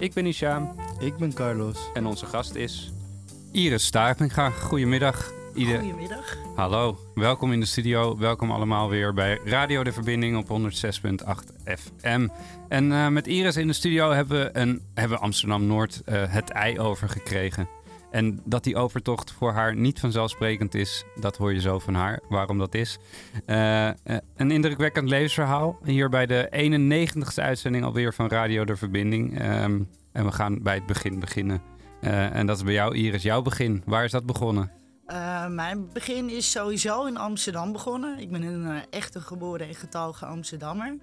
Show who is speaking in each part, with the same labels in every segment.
Speaker 1: Ik ben Ishaam
Speaker 2: Ik ben Carlos.
Speaker 1: en onze gast is Iris Stavinga. Goedemiddag. Ieder...
Speaker 3: Goedemiddag.
Speaker 1: Hallo, welkom in de studio. Welkom allemaal weer bij Radio De Verbinding op 106.8 FM. En eh, met Iris in de studio hebben we, een, hebben we Amsterdam-Noord eh, het ei overgekregen. En dat die overtocht voor haar niet vanzelfsprekend is, dat hoor je zo van haar, waarom dat is. Eh, eh, een indrukwekkend levensverhaal. Hier bij de 91ste uitzending alweer van Radio De Verbinding. Ehm, en we gaan bij het begin beginnen. Eh, en dat is bij jou, Iris, jouw begin. Waar is dat begonnen?
Speaker 4: Uh, mijn begin is sowieso in Amsterdam begonnen. Ik ben een uh, echte geboren en getogen Amsterdammer.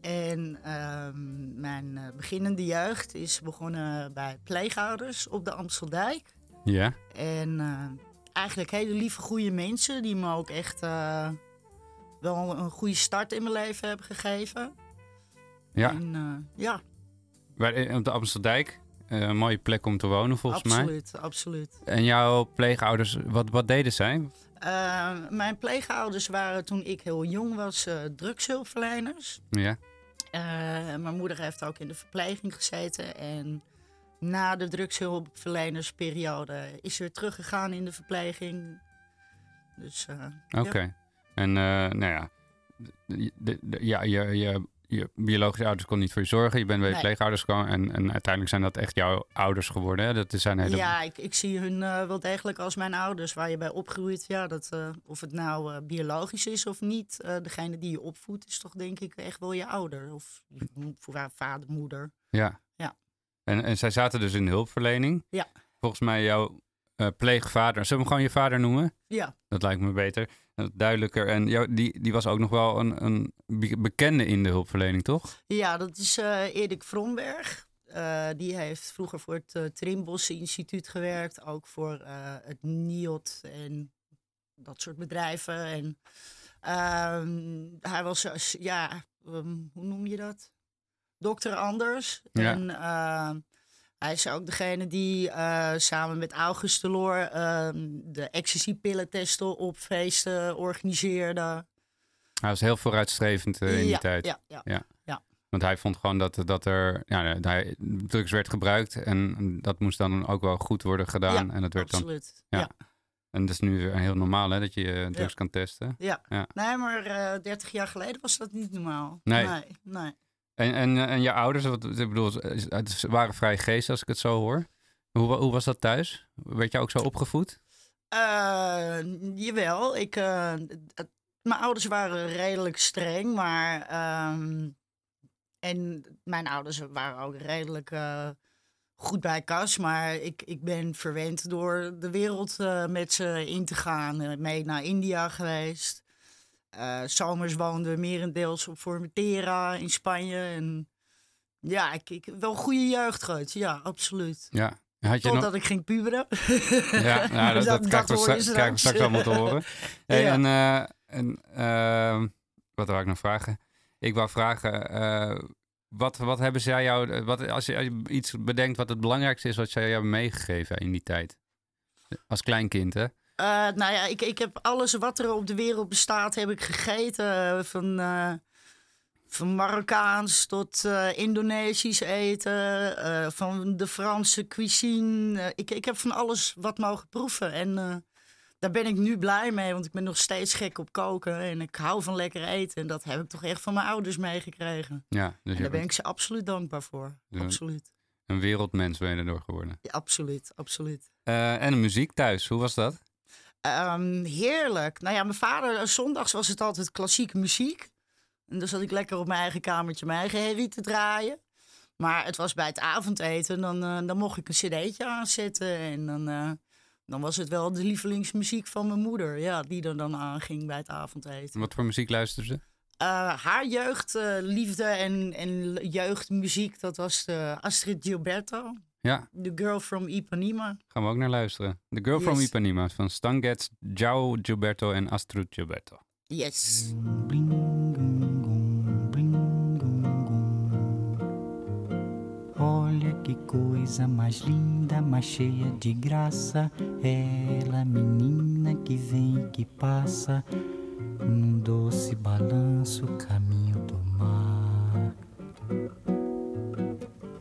Speaker 4: En uh, mijn beginnende jeugd is begonnen bij pleegouders op de Amsteldijk.
Speaker 1: Ja.
Speaker 4: En eigenlijk hele lieve, goede mensen die me ook echt wel een goede start in mijn leven hebben gegeven.
Speaker 1: Ja.
Speaker 4: En, ja.
Speaker 1: Bij, op de Amsteldijk? Uh, een mooie plek om te wonen, volgens
Speaker 4: absoluut,
Speaker 1: mij.
Speaker 4: Absoluut, absoluut.
Speaker 1: En jouw pleegouders, wat, wat deden zij?
Speaker 4: Uh, mijn pleegouders waren toen ik heel jong was uh, drugshulpverleners.
Speaker 1: Ja.
Speaker 4: Eh, mijn moeder heeft ook in de verpleging gezeten. En na de drugshulpverlenersperiode is ze weer teruggegaan in de verpleging. Dus,
Speaker 1: Oké. Okay. Ja. En nou ja, de, de, de, ja je, je je biologische ouders kon niet voor je zorgen. Je bent bij je nee. pleegouders gekomen. En, en uiteindelijk zijn dat echt jouw ouders geworden. Hè? Dat zijn hele...
Speaker 4: Ja, ik, ik zie hun uh, wel degelijk als mijn ouders. Waar je bij opgroeit. Ja, dat, uh, of het nou uh, biologisch is of niet. degene die je opvoedt is toch denk ik echt wel je ouder. Of voor vader, moeder.
Speaker 1: Ja.
Speaker 4: ja.
Speaker 1: En, en zij zaten dus in hulpverlening.
Speaker 4: Ja.
Speaker 1: Volgens mij jouw pleegvader. Zullen we hem gewoon je vader noemen?
Speaker 4: Ja.
Speaker 1: Dat lijkt me beter duidelijker. En jou, die, die was ook nog wel een, een bekende in de hulpverlening, toch?
Speaker 4: Ja, dat is uh, Erik Vromberg. Uh, die heeft vroeger voor het uh, Trimbos Instituut gewerkt. Ook voor het NIOT en dat soort bedrijven. En hij was, ja, um, hoe noem je dat? Dokter Anders.
Speaker 1: Ja.
Speaker 4: En hij is ook degene die uh, samen met August Delor uh, de ecstasy-pillentesten op feesten organiseerde.
Speaker 1: Hij was heel vooruitstrevend uh, in
Speaker 4: ja,
Speaker 1: die tijd.
Speaker 4: Ja, ja, ja. ja.
Speaker 1: Want hij vond gewoon dat, dat er ja, hij, drugs werd gebruikt en dat moest dan ook wel goed worden gedaan.
Speaker 4: Ja,
Speaker 1: en dat werd
Speaker 4: absoluut.
Speaker 1: Dan,
Speaker 4: ja.
Speaker 1: En dat is nu heel normaal hè, dat je drugs kan testen.
Speaker 4: Ja, ja. nee, maar 30 jaar geleden was dat niet normaal.
Speaker 1: Nee.
Speaker 4: Nee, nee.
Speaker 1: En, en, en je ouders, wat, ik bedoel, het waren vrij geest als ik het zo hoor. Hoe, hoe was dat thuis? Werd je ook zo opgevoed?
Speaker 4: Uh, jawel. Ik, uh, mijn ouders waren redelijk streng, maar. Um, en mijn ouders waren ook redelijk goed bij kas. Maar ik, ik ben verwend door de wereld met ze in te gaan. mee naar India geweest. Uh, zomers woonden we merendeels op Formentera in Spanje. En ja, ik, ik wel goede jeugd gehad. Ja, absoluut.
Speaker 1: Ja. Had je
Speaker 4: Totdat
Speaker 1: nog...
Speaker 4: ik ging puberen.
Speaker 1: Ja, nou, dat, dat, krijgen we straks, straks allemaal te horen. Hey, ja. En, uh, en uh, wat wou ik nog vragen? Ik wou vragen, uh, wat, wat hebben zij jou... Wat, als, je, als je iets bedenkt wat het belangrijkste is wat zij jou hebben meegegeven in die tijd. Als kleinkind, hè?
Speaker 4: Uh, nou ja, ik, ik heb alles wat er op de wereld bestaat, heb ik gegeten. Van, uh, van Marokkaans tot uh, Indonesisch eten, van de Franse cuisine. ik, ik heb van alles wat mogen proeven. En daar ben ik nu blij mee, want ik ben nog steeds gek op koken. En ik hou van lekker eten. En dat heb ik toch echt van mijn ouders meegekregen.
Speaker 1: Ja, dus
Speaker 4: en daar ben ik ze absoluut dankbaar voor.
Speaker 1: Dus
Speaker 4: absoluut.
Speaker 1: Een wereldmens ben je erdoor geworden.
Speaker 4: Ja, absoluut, absoluut.
Speaker 1: en de muziek thuis, hoe was dat?
Speaker 4: Um, heerlijk. Nou ja, mijn vader, zondags was het altijd klassieke muziek. En dan zat ik lekker op mijn eigen kamertje mijn eigen herrie te draaien. Maar het was bij het avondeten, dan, uh, dan mocht ik een cd'tje aanzetten. En dan, uh, dan was het wel de lievelingsmuziek van mijn moeder. Ja, die er dan aanging bij het avondeten.
Speaker 1: Wat voor muziek luisterde ze?
Speaker 4: Uh, haar jeugdliefde en, en jeugdmuziek, dat was de Astrid Gilberto.
Speaker 1: Ja,
Speaker 4: The Girl from Ipanema.
Speaker 1: gaan we ook naar luisteren. The Girl from
Speaker 4: Yes.
Speaker 1: Ipanema van Stan Getz, João Gilberto en Astrid Gilberto.
Speaker 4: Yes.
Speaker 5: Olha que coisa mais linda, mais cheia de graça. Ela, menina que vem e que passa, num doce balanço, caminho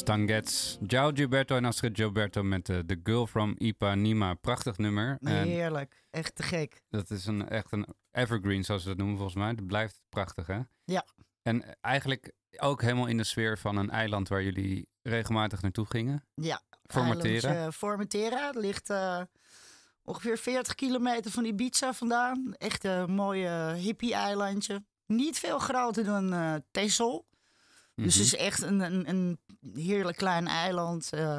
Speaker 1: Stan Getz, João Gilberto en Astrid Gilberto met eh, The Girl from Ipanema. Prachtig nummer. En
Speaker 4: Heerlijk. Echt te gek.
Speaker 1: dat is een, echt een evergreen, zoals ze dat noemen volgens mij. Dat blijft prachtig, hè?
Speaker 4: Ja.
Speaker 1: En eigenlijk ook helemaal in de sfeer van een eiland waar jullie regelmatig naartoe gingen.
Speaker 4: Ja.
Speaker 1: Formateren.
Speaker 4: Formatera. Het ligt eh, ongeveer 40 kilometer van Ibiza vandaan. Echt een mooie hippie-eilandje. Niet veel groter dan Texel. Dus het is echt een, een, een heerlijk klein eiland. eh,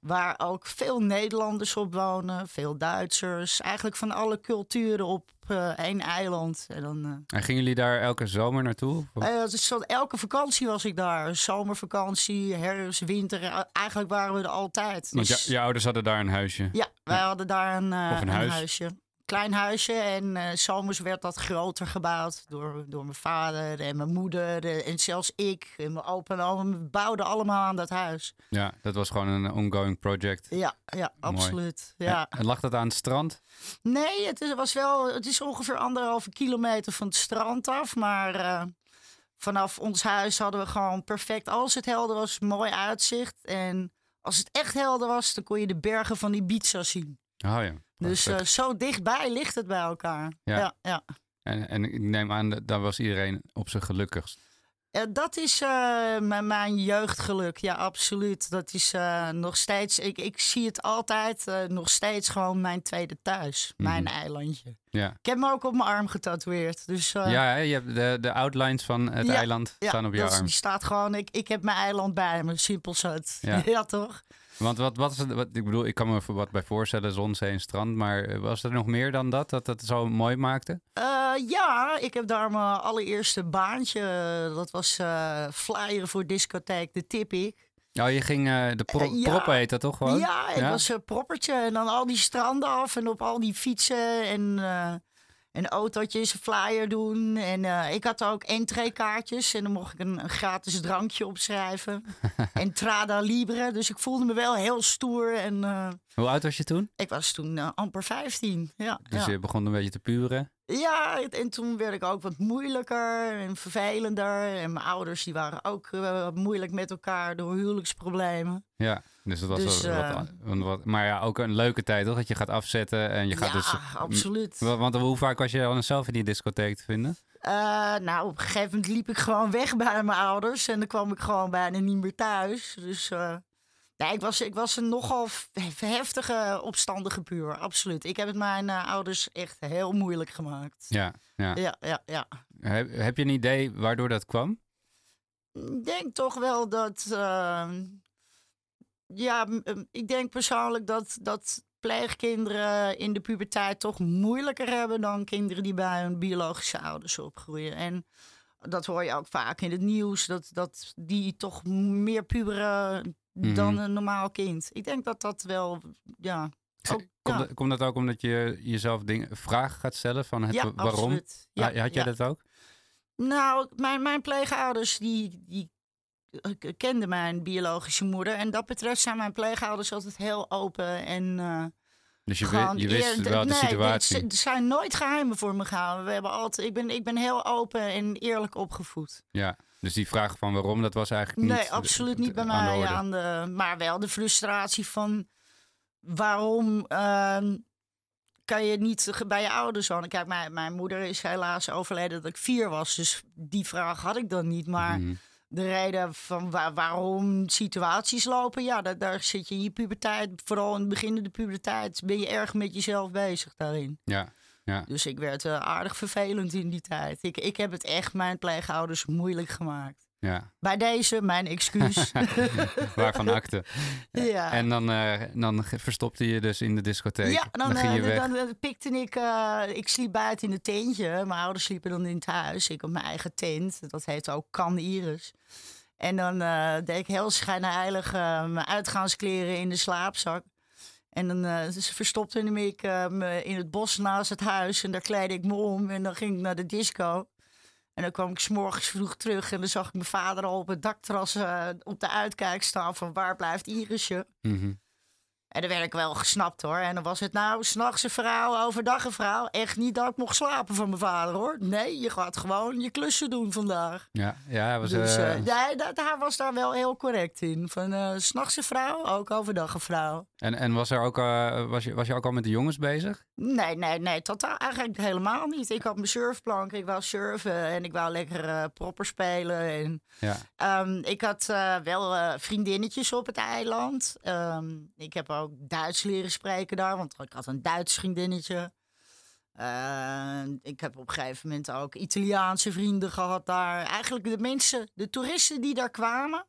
Speaker 4: waar ook veel Nederlanders op wonen. Veel Duitsers. Eigenlijk van alle culturen op eh, één eiland. En dan... eh,
Speaker 1: En gingen jullie daar elke zomer naartoe?
Speaker 4: Dus elke vakantie was ik daar. Zomervakantie, herfst, winter. Eigenlijk waren we er altijd.
Speaker 1: Want
Speaker 4: Dus-
Speaker 1: je, je ouders hadden daar een huisje.
Speaker 4: ja, wij hadden daar een,
Speaker 1: een
Speaker 4: een
Speaker 1: huis.
Speaker 4: huisje. Klein huisje en eh, zomers werd dat groter gebouwd door, door mijn vader en mijn moeder eh, en zelfs ik en mijn opa en oma we bouwden allemaal aan dat huis.
Speaker 1: Ja, dat was gewoon een ongoing project.
Speaker 4: Ja, ja,
Speaker 1: Mooi.
Speaker 4: absoluut. Ja.
Speaker 1: En, lag dat aan het strand?
Speaker 4: Nee, het is, was wel, het is ongeveer anderhalve kilometer van het strand af. Maar eh, vanaf ons huis hadden we gewoon perfect. Als het helder was, mooi uitzicht. En als het echt helder was, dan kon je de bergen van Ibiza zien.
Speaker 1: Oh ja.
Speaker 4: Dus eh, zo dichtbij ligt het bij elkaar.
Speaker 1: Ja.
Speaker 4: Ja, ja.
Speaker 1: en, en ik neem aan, daar was iedereen op zijn gelukkigst.
Speaker 4: Dat is eh, mijn, mijn jeugdgeluk. Ja, absoluut. Dat is eh, nog steeds. Ik, ik zie het altijd nog steeds gewoon mijn tweede thuis. Mijn
Speaker 1: Mhm.
Speaker 4: eilandje.
Speaker 1: Ja,
Speaker 4: Ik heb me ook op mijn arm getatoeëerd. Dus,
Speaker 1: ja je hebt de, de outlines van het
Speaker 4: Ja,
Speaker 1: eiland
Speaker 4: Ja,
Speaker 1: staan op
Speaker 4: dat,
Speaker 1: arm.
Speaker 4: die staat gewoon, ik, ik heb mijn eiland bij me, simpel zat.
Speaker 1: Ja.
Speaker 4: toch?
Speaker 1: Want wat, wat is het, wat, ik bedoel, ik kan me wat bij voorstellen, zon, zee en strand. Maar eh, was er nog meer dan dat, dat het zo mooi maakte?
Speaker 4: Eh, ja, ik heb daar mijn allereerste baantje. eh, Dat was flyeren voor discotheek De Tipik.
Speaker 1: Oh, je ging, de pro
Speaker 4: ja.
Speaker 1: proppen heet dat toch gewoon?
Speaker 4: Ja, ik was een proppertje. En dan al die stranden af en op al die fietsen en, en autootjes, een flyer doen. En eh, ik had ook entreekaartjes en dan mocht ik een, een gratis drankje opschrijven. Entrada Libre, dus ik voelde me wel heel stoer. En eh,
Speaker 1: Hoe oud was je toen?
Speaker 4: ik was toen eh, amper 15. Ja,
Speaker 1: Dus
Speaker 4: ja.
Speaker 1: je begon een beetje te puren.
Speaker 4: Ja, en toen werd ik ook wat moeilijker en vervelender. En mijn ouders die waren ook eh, moeilijk met elkaar door huwelijksproblemen.
Speaker 1: Ja, dus dat was
Speaker 4: Dus,
Speaker 1: wel
Speaker 4: eh,
Speaker 1: wat, wat, wat- Maar ja, ook een leuke tijd, toch? Dat je gaat afzetten en je gaat
Speaker 4: ja,
Speaker 1: dus...
Speaker 4: absoluut.
Speaker 1: Wa- Want hoe vaak was je dan zelf in die discotheek te vinden?
Speaker 4: Eh, nou, op een gegeven moment liep ik gewoon weg bij mijn ouders. En dan kwam ik gewoon bijna niet meer thuis. Dus nee, ik, was, ik was een nogal heftige, opstandige puur. Absoluut. Ik heb het mijn eh, ouders echt heel moeilijk gemaakt.
Speaker 1: Ja, ja.
Speaker 4: Ja, ja, ja.
Speaker 1: Heb, heb je een idee waardoor dat kwam?
Speaker 4: Ik denk toch wel dat. eh, ja, ik denk persoonlijk dat, dat pleegkinderen in de puberteit toch moeilijker hebben dan kinderen die bij hun biologische ouders opgroeien. En dat hoor je ook vaak in het nieuws, dat, dat die toch meer puberen dan
Speaker 1: Mhm.
Speaker 4: een normaal kind. Ik denk dat dat wel, ja. Ook,
Speaker 1: Komt,
Speaker 4: ja.
Speaker 1: komt dat ook omdat je jezelf dingen, vragen gaat stellen van het
Speaker 4: ja,
Speaker 1: wa- waarom?
Speaker 4: absoluut. Ja,
Speaker 1: Ha- Had jij dat ook?
Speaker 4: Nou, mijn, mijn pleegouders die, die eh, kenden mijn biologische moeder. En dat betreft zijn mijn pleegouders altijd heel open. En eh,
Speaker 1: Dus je,
Speaker 4: gewoon
Speaker 1: je wist wel de
Speaker 4: nee,
Speaker 1: situatie.
Speaker 4: Er zijn nooit geheimen voor me gehouden. We hebben altijd, ik, ben, ik ben heel open en eerlijk opgevoed.
Speaker 1: Ja, dus die vraag van waarom, dat was eigenlijk niet...
Speaker 4: nee, absoluut niet bij
Speaker 1: de
Speaker 4: mij. Aan de, maar wel de frustratie van waarom ehm, kan je niet bij je ouders wonen? Kijk, mijn, mijn moeder is helaas overleden dat ik vier was. Dus die vraag had ik dan niet. Maar
Speaker 1: Mhm.
Speaker 4: De reden van wa- waarom situaties lopen, ja, daar, daar zit je in je puberteit. Vooral in het begin van de puberteit ben je erg met jezelf bezig daarin.
Speaker 1: Ja, ja.
Speaker 4: Dus ik werd eh, aardig vervelend in die tijd. Ik, ik heb het echt mijn pleegouders moeilijk gemaakt.
Speaker 1: Ja.
Speaker 4: Bij deze, mijn excuus.
Speaker 1: Waarvan akte.
Speaker 4: ja.
Speaker 1: En dan, eh, dan verstopte je dus in de discotheek.
Speaker 4: Ja, dan,
Speaker 1: ging je
Speaker 4: eh,
Speaker 1: weg.
Speaker 4: dan, eh, pikte ik. eh, ik sliep buiten in het tentje. Mijn ouders sliepen dan in het huis. Ik op mijn eigen tent. Dat heet ook Kan Iris. En dan eh, deed ik heel schijnheilig mijn uitgaanskleren in de slaapzak. En dan dus verstopte ik me in het bos naast het huis. En daar kleedde ik me om. En dan ging ik naar de disco. En dan kwam ik 's morgens vroeg terug en dan zag ik mijn vader al op het dakterras eh, op de uitkijk staan van waar blijft Irisje?
Speaker 1: Mhm.
Speaker 4: En dan werd ik wel gesnapt hoor. En dan was het nou, s'nachts een vrouw, overdag een vrouw. Echt niet dat ik mocht slapen van mijn vader hoor. Nee, je gaat gewoon je klussen doen vandaag.
Speaker 1: Ja, ja, was,
Speaker 4: dus
Speaker 1: eh,
Speaker 4: eh, dat, hij was daar wel heel correct in. Van 's s'nachts een vrouw, ook overdag een vrouw.
Speaker 1: en, en was, er ook, was, je, was je ook al met de jongens bezig?
Speaker 4: Nee, nee, nee, totaal eigenlijk helemaal niet. Ik had mijn surfplank, ik wou surfen en ik wou lekker eh, propper spelen. En,
Speaker 1: Ja.
Speaker 4: Ehm, ik had eh, wel eh, vriendinnetjes op het eiland. Ehm, ik heb ook Duits leren spreken daar, want ik had een Duits vriendinnetje. Eh, ik heb op een gegeven moment ook Italiaanse vrienden gehad daar. Eigenlijk de mensen, de toeristen die daar kwamen,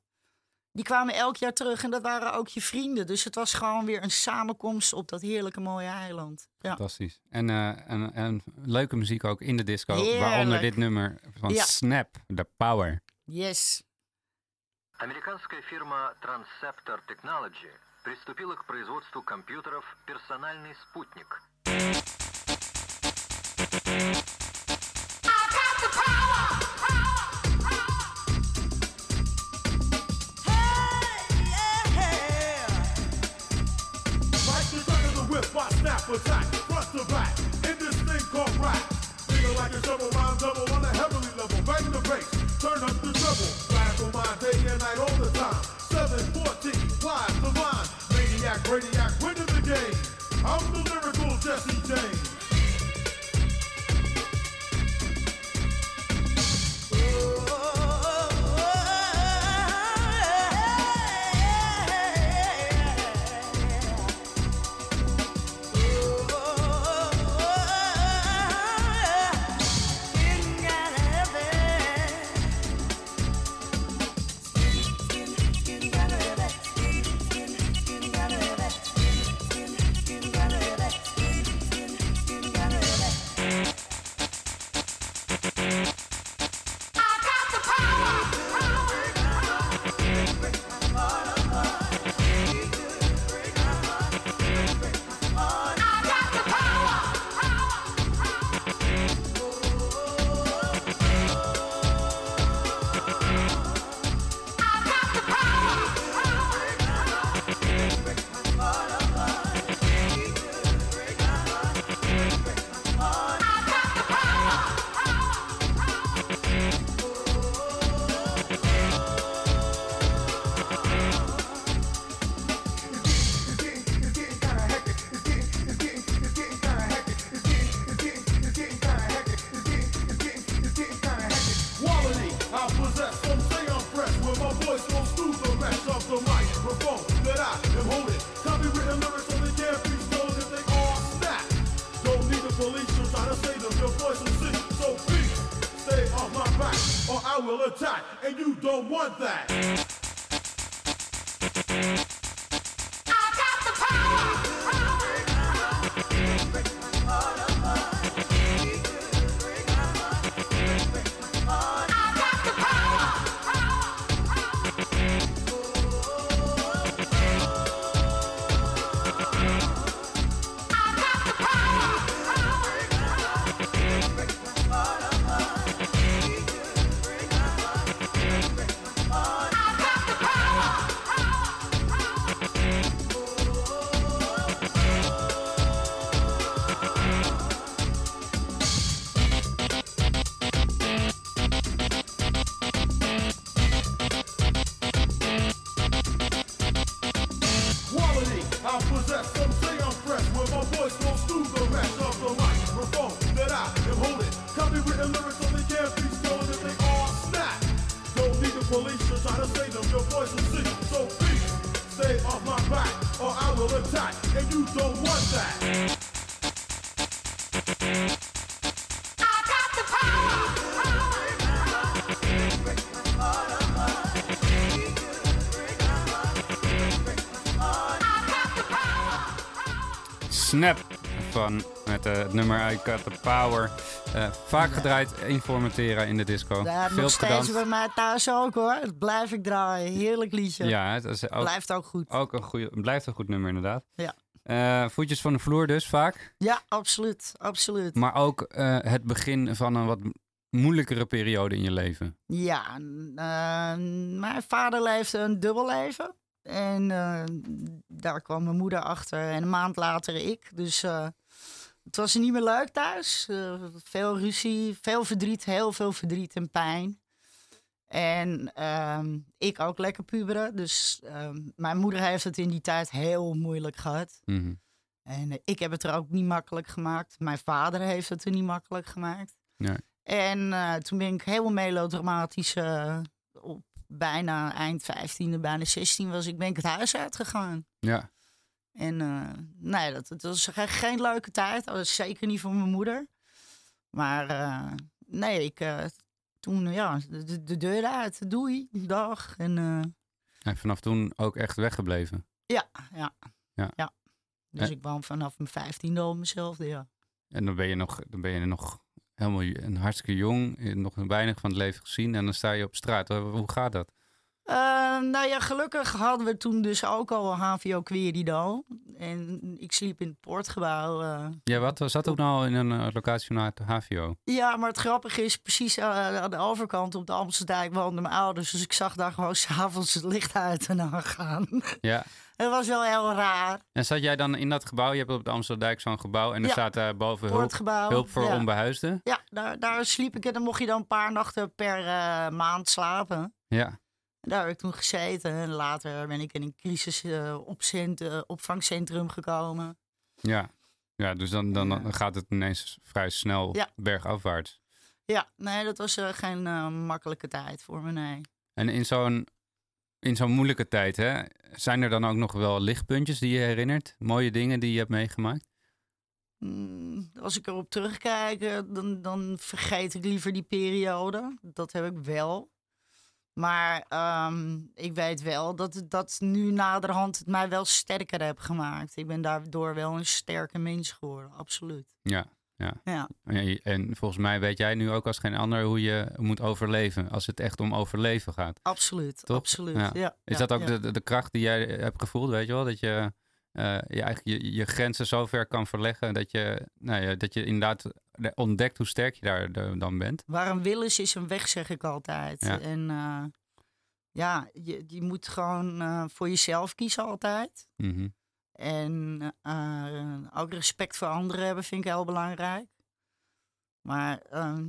Speaker 4: die kwamen elk jaar terug en dat waren ook je vrienden. Dus het was gewoon weer een samenkomst op dat heerlijke mooie eiland. Ja.
Speaker 1: Fantastisch. En, eh, en, en leuke muziek ook in de disco.
Speaker 4: Heerlijk.
Speaker 1: Waaronder dit nummer van
Speaker 4: Ja.
Speaker 1: Snap, The Power.
Speaker 4: Yes.
Speaker 6: Американская фирма Transceptor Technology приступила к производству компьютеров «Персональный спутник».
Speaker 7: Snap attack, front to back, in this thing called rap. Feel like a shovel rhyme double on a heavily level. Bang the bass, turn up the treble. For my day and night all the time. 714, live the line. Maniac, radiac, winning the game. I'm the lyrical Jesse James. Police to try to save them. Your voice will sing, so please Stay off my back or I will attack And you don't want that. Snap
Speaker 1: van met eh, het nummer I Got The Power. Eh, vaak gedraaid, informateren in de disco.
Speaker 4: Ja,
Speaker 1: Veel
Speaker 4: nog steeds
Speaker 1: gedanst.
Speaker 4: bij mij thuis ook hoor. Dat blijf ik draaien. Heerlijk liedje.
Speaker 1: Ja, het is ook,
Speaker 4: Blijft ook goed.
Speaker 1: ook een goede, blijft een goed nummer inderdaad.
Speaker 4: Ja.
Speaker 1: Eh, voetjes van de vloer dus vaak.
Speaker 4: Ja, absoluut. Absoluut.
Speaker 1: Maar ook eh, het begin van een wat moeilijkere periode in je leven?
Speaker 4: Ja, mijn vader leefde een dubbel leven. En daar kwam mijn moeder achter en een maand later ik. Dus het was niet meer leuk thuis. Eh, veel ruzie, veel verdriet, heel veel verdriet en pijn. En ehm, ik ook lekker puberen. Dus ehm, mijn moeder heeft het in die tijd heel moeilijk gehad.
Speaker 1: Mhm.
Speaker 4: En eh, ik heb het er ook niet makkelijk gemaakt. Mijn vader heeft het er niet makkelijk gemaakt.
Speaker 1: Nee.
Speaker 4: En eh, toen ben ik heel melodramatisch op bijna eind 15e, bijna 16 was ik, ben ik het huis uitgegaan.
Speaker 1: Ja,
Speaker 4: En eh, nee, dat, dat was ge- geen leuke tijd. Dat was zeker niet voor mijn moeder. Maar eh, nee, ik eh, toen ja, de, de- de deur uit. Doei, dag. En
Speaker 1: en vanaf toen ook echt weggebleven.
Speaker 4: ja, ja,
Speaker 1: Ja.
Speaker 4: Dus ik woon vanaf mijn vijftiende op mezelf. Ja.
Speaker 1: En dan ben je nog, dan ben je nog helemaal een hartstikke jong, nog weinig van het leven gezien en dan sta je op straat. Hoe gaat dat?
Speaker 4: Eh, nou ja, gelukkig hadden we toen dus ook al een HVO Querido. En ik sliep in het poortgebouw. eh.
Speaker 1: Ja, wat? Zat ook nou in een eh, locatie vanuit de HVO?
Speaker 4: Ja, maar het grappige is, precies eh, aan de overkant op de Amsterdijk woonden mijn ouders. Dus ik zag daar gewoon s'avonds het licht uit en aangaan.
Speaker 1: Ja.
Speaker 4: Het was wel heel raar.
Speaker 1: En zat jij dan in dat gebouw? Je hebt op de Amsterdijk zo'n gebouw en er
Speaker 4: Ja.
Speaker 1: staat daar boven hulp, hulp voor
Speaker 4: ja.
Speaker 1: onbehuisden.
Speaker 4: Ja, daar, daar sliep ik en dan mocht je dan een paar nachten per maand slapen.
Speaker 1: Ja.
Speaker 4: En daar heb ik toen gezeten. En later ben ik in een crisis eh, eh, opvangcentrum gekomen.
Speaker 1: Ja. Ja, dus dan, dan, gaat het ineens vrij snel
Speaker 4: Ja.
Speaker 1: bergafwaarts.
Speaker 4: Ja, nee, dat was eh, geen makkelijke tijd voor me, nee.
Speaker 1: En in zo'n, in zo'n moeilijke tijd, hè, zijn er dan ook nog wel lichtpuntjes die je herinnert? Mooie dingen die je hebt meegemaakt?
Speaker 4: Mm, als ik erop terugkijk, dan, dan vergeet ik liever die periode. Dat heb ik wel. Maar ehm, ik weet wel dat dat nu naderhand het mij wel sterker heb gemaakt. Ik ben daardoor wel een sterke mens geworden, absoluut.
Speaker 1: Ja. Ja.
Speaker 4: Ja,
Speaker 1: En volgens mij weet jij nu ook als geen ander hoe je moet overleven. Als het echt om overleven gaat.
Speaker 4: absoluut.
Speaker 1: Toch?
Speaker 4: absoluut.
Speaker 1: Ja.
Speaker 4: Ja.
Speaker 1: Is
Speaker 4: ja,
Speaker 1: dat ook de, de, kracht die jij hebt gevoeld, weet je wel? Dat je, eh, je, eigenlijk je, je grenzen zo ver kan verleggen dat je, nou ja, dat je inderdaad ontdekt hoe sterk je daar de- dan bent.
Speaker 4: Waar een wil is, is een weg, zeg ik altijd.
Speaker 1: Ja.
Speaker 4: En eh, ja, je, je moet gewoon eh, voor jezelf kiezen altijd.
Speaker 1: Mhm.
Speaker 4: En eh, ook respect voor anderen hebben vind ik heel belangrijk. Maar ehm,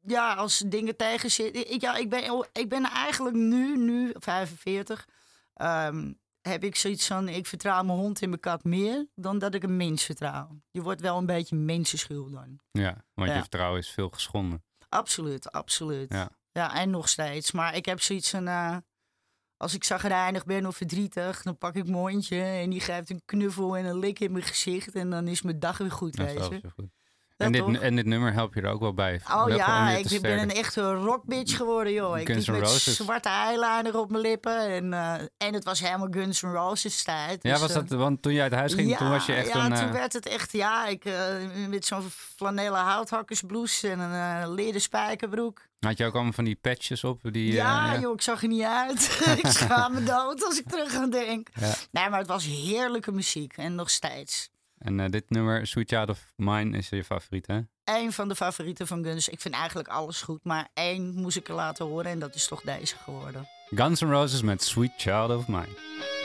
Speaker 4: ja, als dingen tegen zitten. Ik, ja, ik, ben, ik ben eigenlijk nu, nu 45, ehm, heb ik zoiets van: ik vertrouw mijn hond en mijn kat meer dan dat ik een mens vertrouw. Je wordt wel een beetje mensenschuw dan.
Speaker 1: Ja, want je vertrouwen is veel geschonden.
Speaker 4: Absoluut, absoluut.
Speaker 1: Ja.
Speaker 4: Ja, en nog steeds. Maar ik heb zoiets van... eh, als ik zagrijnig ben of verdrietig, dan pak ik mijn hondje... en die geeft een knuffel en een lik in mijn gezicht... en dan is mijn dag weer goed,
Speaker 1: Dat is
Speaker 4: weet
Speaker 1: wel
Speaker 4: je.
Speaker 1: goed.
Speaker 4: Ja,
Speaker 1: En dit, en dit nummer help je er ook wel bij.
Speaker 4: Oh ja,
Speaker 1: je
Speaker 4: ik ben een echte rockbitch geworden, joh. Ik
Speaker 1: Guns
Speaker 4: liep
Speaker 1: N'
Speaker 4: met
Speaker 1: Roses.
Speaker 4: zwarte eyeliner op mijn lippen. En, eh, en het was helemaal Guns N' Roses tijd.
Speaker 1: Ja,
Speaker 4: dus,
Speaker 1: was
Speaker 4: eh,
Speaker 1: dat, want toen jij uit huis ging, toen was je echt
Speaker 4: ja,
Speaker 1: een...
Speaker 4: toen
Speaker 1: eh,
Speaker 4: werd het echt, ja, ik, eh, met zo'n flanellen houthakkersblouse en een eh leren spijkerbroek.
Speaker 1: Had je ook allemaal van die patches op? Die,
Speaker 4: ja,
Speaker 1: eh,
Speaker 4: joh, ik zag er niet uit. ik schaam me dood als ik terug aan denk.
Speaker 1: Ja.
Speaker 4: Nee, maar het was heerlijke muziek en nog steeds.
Speaker 1: En eh, dit nummer, Sweet Child of Mine, is je favoriet, hè?
Speaker 4: Eén van de favorieten van Guns. Ik vind eigenlijk alles goed, maar één moest ik er laten horen en dat is toch deze geworden.
Speaker 1: Guns N' Roses met Sweet Child of Mine.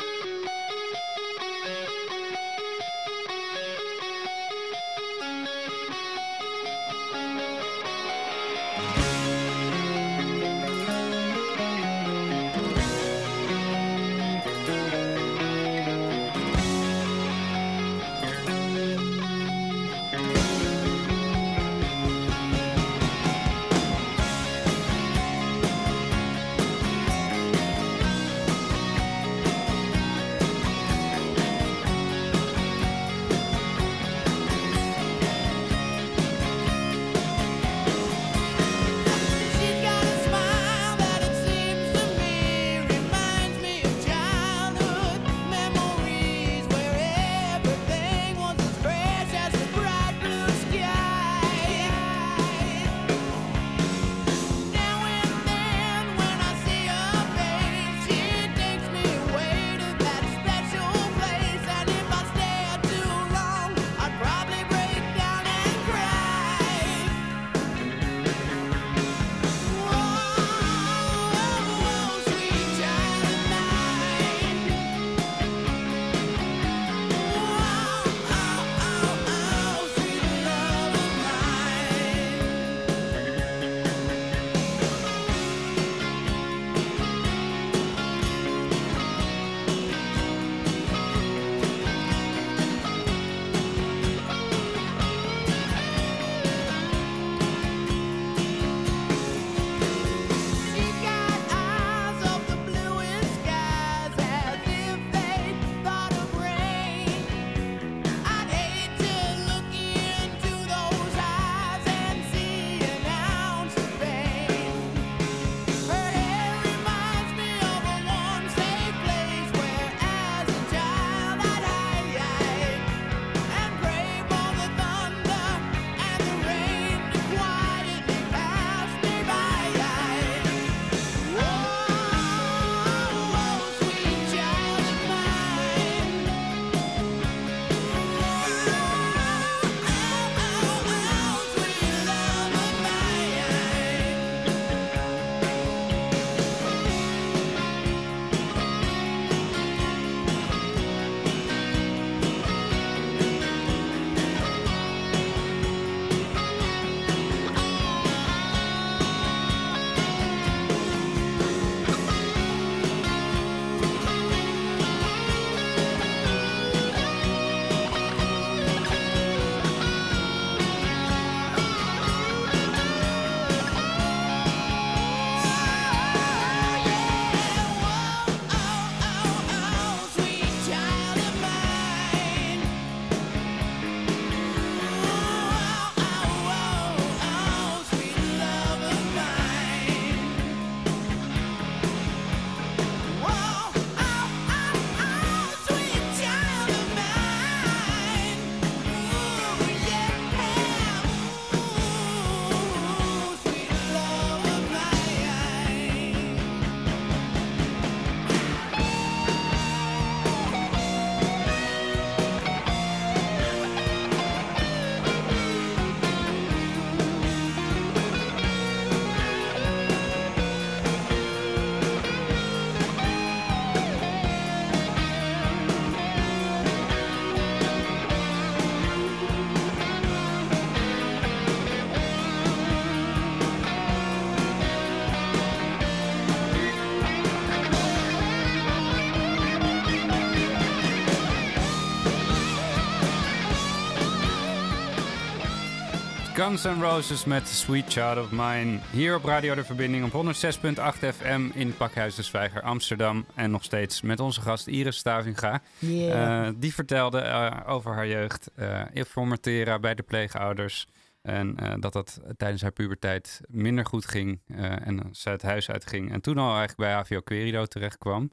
Speaker 1: Guns N' Roses met Sweet Child of Mine. Hier op Radio De Verbinding op 106.8 FM in Pakhuis de Zwijger Amsterdam. En nog steeds met onze gast Iris Stavinga.
Speaker 4: Yeah.
Speaker 1: Eh, die vertelde eh, over haar jeugd, eh informatera bij de pleegouders. En dat dat tijdens haar puberteit minder goed ging. en ze het huis uitging. En toen al eigenlijk bij AVO Querido terecht kwam.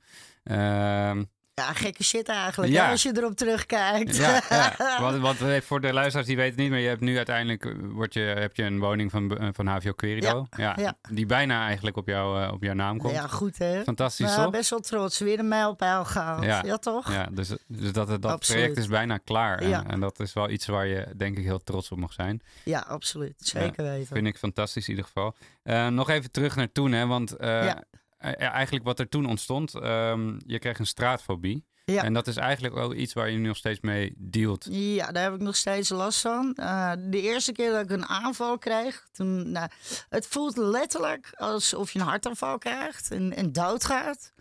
Speaker 4: Ja, gekke shit eigenlijk,
Speaker 1: Ja.
Speaker 4: hè, als je erop terugkijkt.
Speaker 1: ja, ja. Want, want eh, voor de luisteraars die weten niet, maar je hebt nu uiteindelijk eh, word je, heb je een woning van, eh, van HVO Querido. Ja,
Speaker 4: ja.
Speaker 1: Die bijna eigenlijk op, jou, op jouw naam komt.
Speaker 4: Ja, goed hè.
Speaker 1: Fantastisch,
Speaker 4: Nou,
Speaker 1: toch?
Speaker 4: best wel trots. Weer een mijlpaal gehaald.
Speaker 1: Ja.
Speaker 4: Ja, toch?
Speaker 1: Ja, dus, dus dat, dat
Speaker 4: Absoluut.
Speaker 1: project is bijna klaar. En, en dat is wel iets waar je denk ik heel trots op mag zijn.
Speaker 4: Ja, absoluut. Zeker weten.
Speaker 1: Vind ik fantastisch in ieder geval. Nog even terug naar toen, hè, want eigenlijk wat er toen ontstond, ehm, je kreeg een straatfobie.
Speaker 4: Ja.
Speaker 1: En dat is eigenlijk wel iets waar je nu nog steeds mee dealt.
Speaker 4: Ja, daar heb ik nog steeds last van. Eh, de eerste keer dat ik een aanval kreeg, toen, nou, het voelt letterlijk alsof je een hartaanval krijgt en, en doodgaat.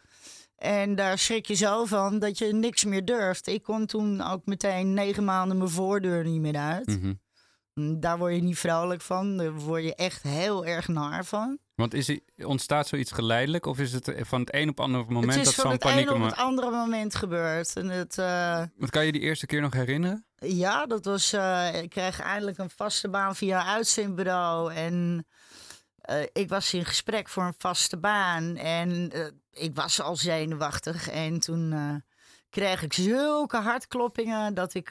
Speaker 4: En daar schrik je zo van dat je niks meer durft. Ik kon toen ook meteen negen maanden mijn voordeur niet meer uit.
Speaker 1: Mhm.
Speaker 4: Daar word je niet vrolijk van. Daar word je echt heel erg naar van.
Speaker 1: Want is, ontstaat zoiets geleidelijk of is het van het een op het andere moment
Speaker 4: het is
Speaker 1: dat
Speaker 4: van
Speaker 1: zo'n
Speaker 4: het
Speaker 1: paniek...
Speaker 4: ene op het andere moment gebeurd. En het, eh,
Speaker 1: Wat kan je die eerste keer nog herinneren?
Speaker 4: Ja, dat was. eh, ik kreeg eindelijk een vaste baan via een uitzendbureau. En eh, ik was in gesprek voor een vaste baan. En ik was al zenuwachtig. En toen kreeg ik zulke hartkloppingen dat ik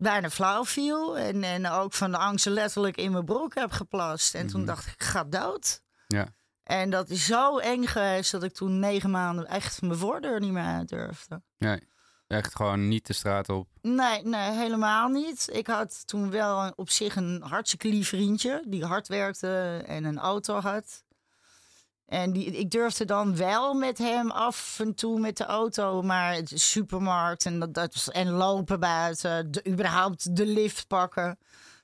Speaker 4: bijna flauw viel. En, en ook van de angst letterlijk in mijn broek heb geplast. En toen
Speaker 1: Mhm.
Speaker 4: dacht ik, ik ga dood.
Speaker 1: Ja.
Speaker 4: En dat is zo eng geweest dat ik toen negen maanden echt mijn voordeur niet meer uit durfde.
Speaker 1: Nee, echt gewoon niet de straat op.
Speaker 4: Nee, nee, helemaal niet. Ik had toen wel op zich een hartstikke lief vriendje die hard werkte en een auto had. En die, ik durfde dan wel met hem af en toe met de auto, maar is supermarkt en, dat, dat, en lopen buiten, de, überhaupt de lift pakken.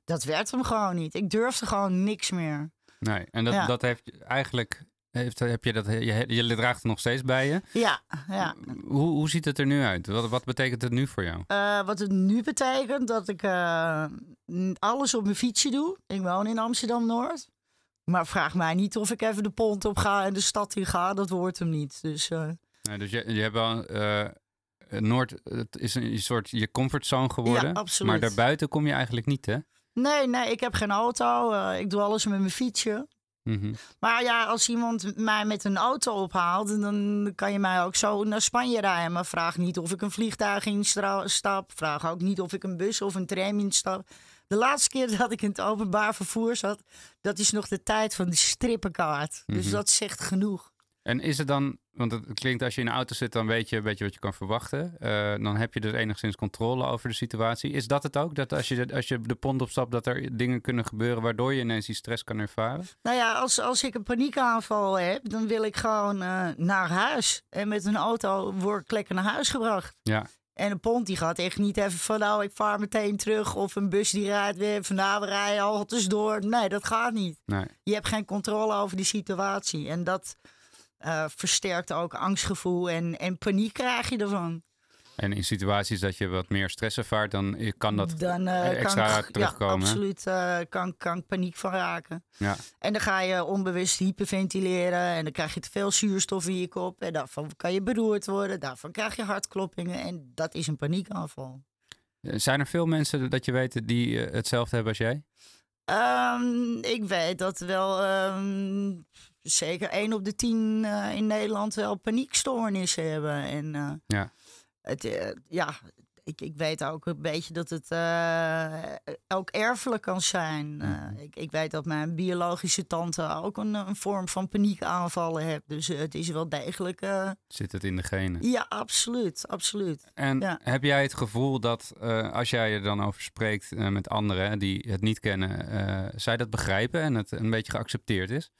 Speaker 4: Dat werd hem gewoon niet. Ik durfde gewoon niks meer.
Speaker 1: Nee, en dat,
Speaker 4: Ja.
Speaker 1: dat heeft eigenlijk... Heeft, heb je, dat, je, je draagt het nog steeds bij je.
Speaker 4: Ja, ja.
Speaker 1: Hoe, hoe ziet het er nu uit? Wat, wat betekent het nu voor jou?
Speaker 4: Eh, wat het nu betekent dat ik eh, alles op mijn fietsje doe. Ik woon in Amsterdam-Noord. Maar vraag mij niet of ik even de pont op ga en de stad in ga. Dat wordt hem niet. Dus eh,
Speaker 1: Nee, dus je, je hebt wel... eh, Noord het is een soort je comfortzone geworden.
Speaker 4: absoluut.
Speaker 1: Maar daarbuiten kom je eigenlijk niet, hè?
Speaker 4: nee, nee, ik heb geen auto. Eh, ik doe alles met mijn fietsje.
Speaker 1: Mhm.
Speaker 4: Maar ja, als iemand mij met een auto ophaalt, dan kan je mij ook zo naar Spanje rijden. Maar vraag niet of ik een vliegtuig instap. Vraag ook niet of ik een bus of een tram instap. De laatste keer dat ik in het openbaar vervoer zat, dat is nog de tijd van de strippenkaart. Dus
Speaker 1: Mhm.
Speaker 4: dat zegt genoeg.
Speaker 1: En is het dan, want het klinkt als je in een auto zit, dan weet je een beetje wat je kan verwachten. Eh, dan heb je dus enigszins controle over de situatie. Is dat het ook? Dat als je, de- als je de pont opstapt, dat er dingen kunnen gebeuren waardoor je ineens die stress kan ervaren?
Speaker 4: Nou ja, als, als ik een paniekaanval heb, dan wil ik gewoon eh, naar huis. En met een auto word ik lekker naar huis gebracht.
Speaker 1: Ja,
Speaker 4: En een pont die gaat echt niet even van nou, ik vaar meteen terug. Of een bus die rijdt weer van nou, we rijden al tussendoor. Nee, dat gaat niet.
Speaker 1: nee.
Speaker 4: Je hebt geen controle over die situatie. En dat eh, versterkt ook angstgevoel en, en paniek krijg je ervan.
Speaker 1: En in situaties dat je wat meer stress ervaart, dan kan dat
Speaker 4: Dan eh,
Speaker 1: extra
Speaker 4: kan ik,
Speaker 1: terugkomen.
Speaker 4: Ja, absoluut eh, kan, kan ik paniek van raken.
Speaker 1: Ja.
Speaker 4: En dan ga je onbewust hyperventileren. En dan krijg je te veel zuurstof in je kop. En daarvan kan je beroerd worden. Daarvan krijg je hartkloppingen. En dat is een paniekaanval.
Speaker 1: Eh, Zijn er veel mensen dat je weet die eh, hetzelfde hebben als jij?
Speaker 4: Ehm, ik weet dat wel ehm, zeker 1 op de 10 eh, in Nederland wel paniekstoornissen hebben. En eh,
Speaker 1: Ja.
Speaker 4: Het, ja, ik, ik weet ook een beetje dat het eh, ook erfelijk kan zijn. Eh, ik, ik weet dat mijn biologische tante ook een, een vorm van paniekaanvallen heeft. Dus eh, het is wel degelijk.
Speaker 1: Zit het in de genen?
Speaker 4: ja, absoluut. absoluut.
Speaker 1: En
Speaker 4: Ja.
Speaker 1: heb jij het gevoel dat als jij er dan over spreekt met anderen die het niet kennen, zij dat begrijpen en het een beetje geaccepteerd is?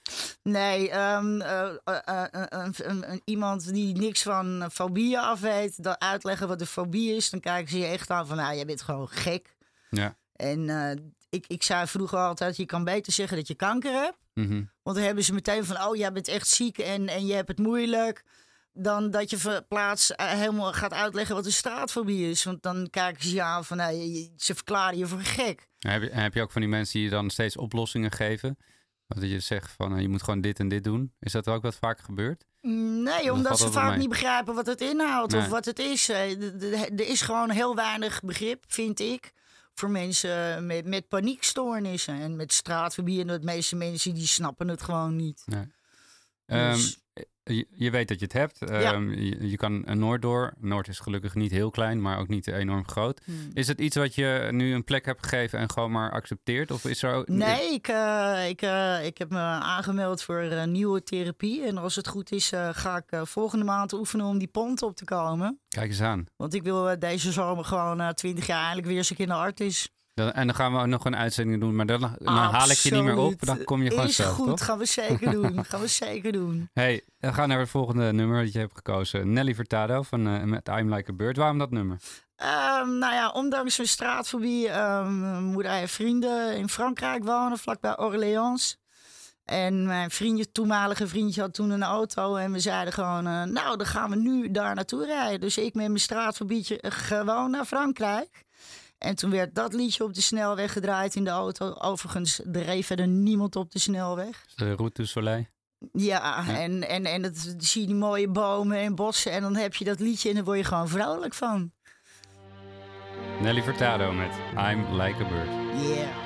Speaker 4: Nee, ehm, eh, eh, eh, iemand die niks van fobieën af weet, dan uitleggen wat een fobie is, dan kijken ze je echt aan van, nou, jij bent gewoon gek.
Speaker 1: Ja.
Speaker 4: En eh, ik, ik zei vroeger altijd, je kan beter zeggen dat je kanker hebt.
Speaker 1: Mhm.
Speaker 4: Want dan hebben ze meteen van, oh, jij bent echt ziek en, en je hebt het moeilijk. Dan dat je verplaats eh, helemaal gaat uitleggen wat een straatfobie is. Want dan kijken ze je aan van, nou, je- ze verklaren je voor gek.
Speaker 1: Heb je, heb je ook van die mensen die je dan steeds oplossingen geven? Dat je zegt van eh, je moet gewoon dit en dit doen. Is dat ook wat vaak gebeurd?
Speaker 4: Nee,
Speaker 1: Dat
Speaker 4: omdat ze vaak niet begrijpen wat het inhoudt
Speaker 1: Nee.
Speaker 4: of wat het is. Eh, Er is gewoon heel weinig begrip, vind ik, voor mensen met, met paniekstoornissen en met straatfobie. En de meeste mensen die snappen het gewoon niet.
Speaker 1: Ehm,
Speaker 4: Dus-
Speaker 1: je, je weet dat je het hebt.
Speaker 4: Ja.
Speaker 1: Ehm, je, je kan een Noord door. Noord is gelukkig niet heel klein, maar ook niet enorm groot.
Speaker 4: Hmm.
Speaker 1: Is het iets wat je nu een plek hebt gegeven en gewoon maar accepteert? Of is er ook...
Speaker 4: Nee, ik, eh, ik, eh, ik heb me aangemeld voor eh, nieuwe therapie. En als het goed is, ga ik volgende maand oefenen om die pont op te komen.
Speaker 1: Kijk eens aan.
Speaker 4: Want ik wil deze zomer gewoon na 20 jaar eindelijk weer eens een keer naar Artis.
Speaker 1: Dan, en dan gaan we nog een uitzending doen, maar dan, dan haal ik je niet meer op. Dan kom je gewoon
Speaker 4: Is
Speaker 1: zelf,
Speaker 4: goed,
Speaker 1: toch?
Speaker 4: gaan we zeker doen. gaan we zeker doen.
Speaker 1: Hey, we gaan naar het volgende nummer dat je hebt gekozen. Nelly Furtado van eh, met I'm Like a Bird. Waarom dat nummer?
Speaker 4: Ehm, nou ja, ondanks mijn straatfobie um, moeder en vrienden in Frankrijk wonen, vlakbij Orléans. En mijn vriendje, toenmalige vriendje had toen een auto. En we zeiden gewoon, eh, nou, dan gaan we nu daar naartoe rijden. Dus ik met mijn straatfobietje eh, gewoon naar Frankrijk. En toen werd dat liedje op de snelweg gedraaid in de auto. Overigens, er reed verder niemand op de snelweg.
Speaker 1: De Route du Soleil.
Speaker 4: Ja,
Speaker 1: Ja.
Speaker 4: en, en, en dat, dan zie je die mooie bomen en bossen. En dan heb je dat liedje en daar word je gewoon vrolijk van.
Speaker 1: Nelly Furtado met I'm Like a Bird.
Speaker 4: Yeah.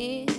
Speaker 8: to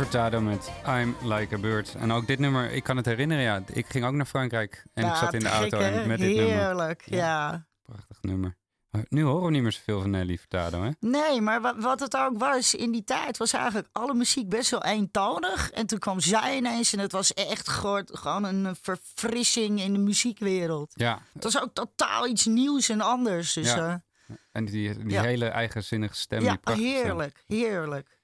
Speaker 1: Furtado met I'm Like a Bird. En ook dit nummer, ik kan het herinneren, ja. Ik ging ook naar Frankrijk en ik
Speaker 4: Ja,
Speaker 1: zat in de auto en met dit nummer.
Speaker 4: Heerlijk,
Speaker 1: Ja.
Speaker 4: ja.
Speaker 1: Prachtig nummer. Nu horen we niet meer zoveel van Nelly Furtado, hè?
Speaker 4: Nee, maar wa- wat het ook was in die tijd, was eigenlijk alle muziek best wel eentonig. En toen kwam zij ineens en het was echt gewoon, een verfrissing in de muziekwereld.
Speaker 1: Ja,
Speaker 4: Het was ook totaal iets nieuws en anders. Dus
Speaker 1: Ja,
Speaker 4: ja,
Speaker 1: en die, die
Speaker 4: Ja.
Speaker 1: hele eigenzinnige stem.
Speaker 4: ja
Speaker 1: stem.
Speaker 4: heerlijk, heerlijk.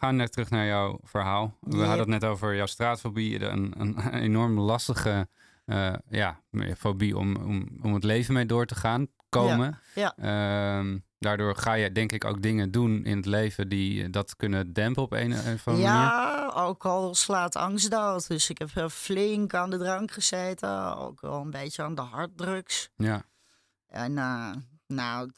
Speaker 1: We gaan net terug naar jouw verhaal. We
Speaker 4: Ja.
Speaker 1: hadden het net over jouw straatfobie. Een, een enorm lastige eh, ja, fobie om, om, om het leven mee door te gaan. Komen.
Speaker 4: Ja,
Speaker 1: Ehm, daardoor ga je denk ik ook dingen doen in het leven die eh, dat kunnen dempen op een, of andere manier.
Speaker 4: ja alcohol slaat angst dood. Dus ik heb flink aan de drank gezeten. Ook wel een beetje aan de harddrugs.
Speaker 1: Ja.
Speaker 4: En eh, nou,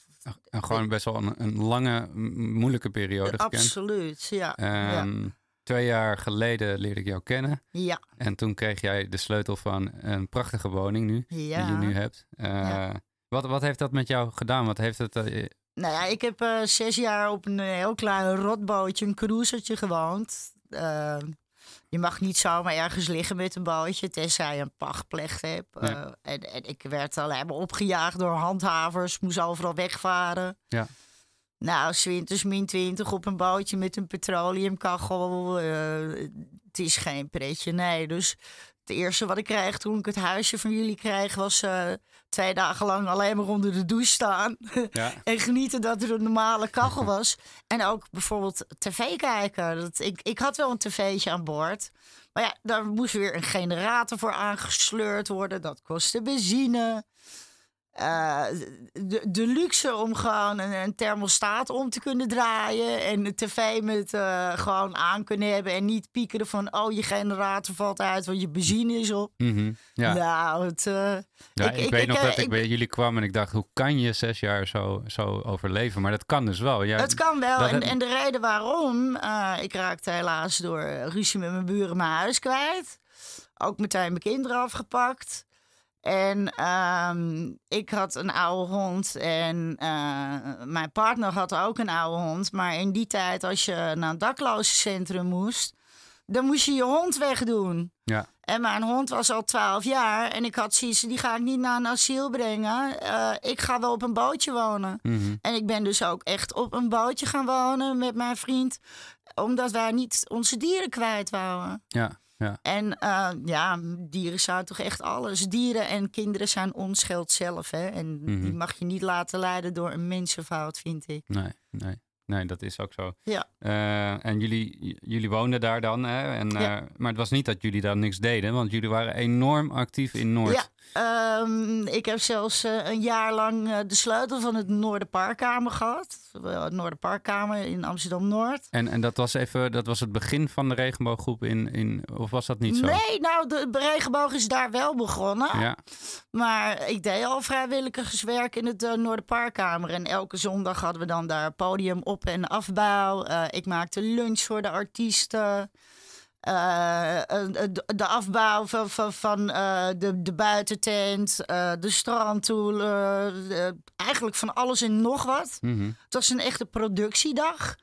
Speaker 1: gewoon best wel een, een lange, moeilijke periode gekend.
Speaker 4: absoluut. Ja, ja,
Speaker 1: Ehm, Twee jaar geleden leerde ik jou kennen.
Speaker 4: ja,
Speaker 1: En toen kreeg jij de sleutel van een prachtige woning nu.
Speaker 4: ja.
Speaker 1: die je nu hebt. Eh,
Speaker 4: Ja.
Speaker 1: wat, wat heeft dat met jou gedaan? Wat heeft het... eh,
Speaker 4: Nou ja, ik heb eh, zes jaar op een heel klein rotbootje, een cruisertje gewoond. Je mag niet zomaar ergens liggen met een bootje, tenzij je een pachtplecht hebt. Eh, en, en ik werd alleen maar opgejaagd door handhavers, moest overal wegvaren.
Speaker 1: Ja.
Speaker 4: Nou, 's winters min 20 op een bootje met een petroleumkachel. eh, het is geen pretje, nee. Dus het eerste wat ik kreeg toen ik het huisje van jullie kreeg... was eh, twee dagen lang alleen maar onder de douche staan.
Speaker 1: ja.
Speaker 4: En genieten dat er een normale kachel was. En ook bijvoorbeeld tv kijken. Dat, ik, ik had wel een tv'tje aan boord. Maar ja, daar moest weer een generator voor aangesleurd worden. Dat kostte benzine. Eh, de, de luxe om gewoon een, een thermostaat om te kunnen draaien. En de tv met eh, gewoon aan kunnen hebben. En niet piekeren van, oh, je generator valt uit, want je benzine is op.
Speaker 1: Mhm. ja.
Speaker 4: Nou, het... eh,
Speaker 1: Ja,
Speaker 4: ik-
Speaker 1: ik,
Speaker 4: ik-
Speaker 1: weet
Speaker 4: ik,
Speaker 1: nog dat ik, bij jullie kwam en ik dacht, hoe kan je zes jaar zo, zo overleven? Maar dat kan dus wel. Ja,
Speaker 4: Het kan wel. En, en de reden waarom, ik raakte helaas door ruzie met mijn buren mijn huis kwijt. Ook meteen mijn kinderen afgepakt. En ehm, ik had een oude hond en eh, mijn partner had ook een oude hond. Maar in die tijd, als je naar een daklozencentrum moest, dan moest je je hond wegdoen.
Speaker 1: Ja.
Speaker 4: En mijn hond was al 12 jaar en ik had zoiets, die ga ik niet naar een asiel brengen. Eh, ik ga wel op een bootje wonen.
Speaker 1: Mhm.
Speaker 4: En ik ben dus ook echt op een bootje gaan wonen met mijn vriend. Omdat wij niet onze dieren kwijt wouden.
Speaker 1: ja, ja.
Speaker 4: En eh, ja, dieren zijn toch echt alles. Dieren en kinderen zijn onschuld zelf. Hè? En
Speaker 1: Mhm.
Speaker 4: die mag je niet laten leiden door een mensenfout, vind ik.
Speaker 1: Nee, nee. Nee, dat is ook zo.
Speaker 4: Ja.
Speaker 1: Eh, en jullie, jullie woonden daar dan, hè? En,
Speaker 4: Ja.
Speaker 1: eh, maar het was niet dat jullie dan niks deden, want jullie waren enorm actief in Noord.
Speaker 4: Ja, ehm, ik heb zelfs eh, een jaar lang eh, de sleutel van het Noorderparkkamer gehad. Eh, Het Noorderparkkamer in Amsterdam-Noord.
Speaker 1: En, en dat was even, dat was het begin van de regenbooggroep in, in of was dat niet zo?
Speaker 4: Nee, nou, de regenboog is daar wel begonnen.
Speaker 1: Ja,
Speaker 4: Maar ik deed al vrijwilligerswerk in het uh, Noorderparkkamer. En elke zondag hadden we dan daar podium op- en afbouw. Ik maakte lunch voor de artiesten. Eh, eh, de, de afbouw van, van, van eh, de, de buitentent, de strandtoel. de- eigenlijk van alles en nog wat.
Speaker 1: mhm.
Speaker 4: Het was een echte productiedag.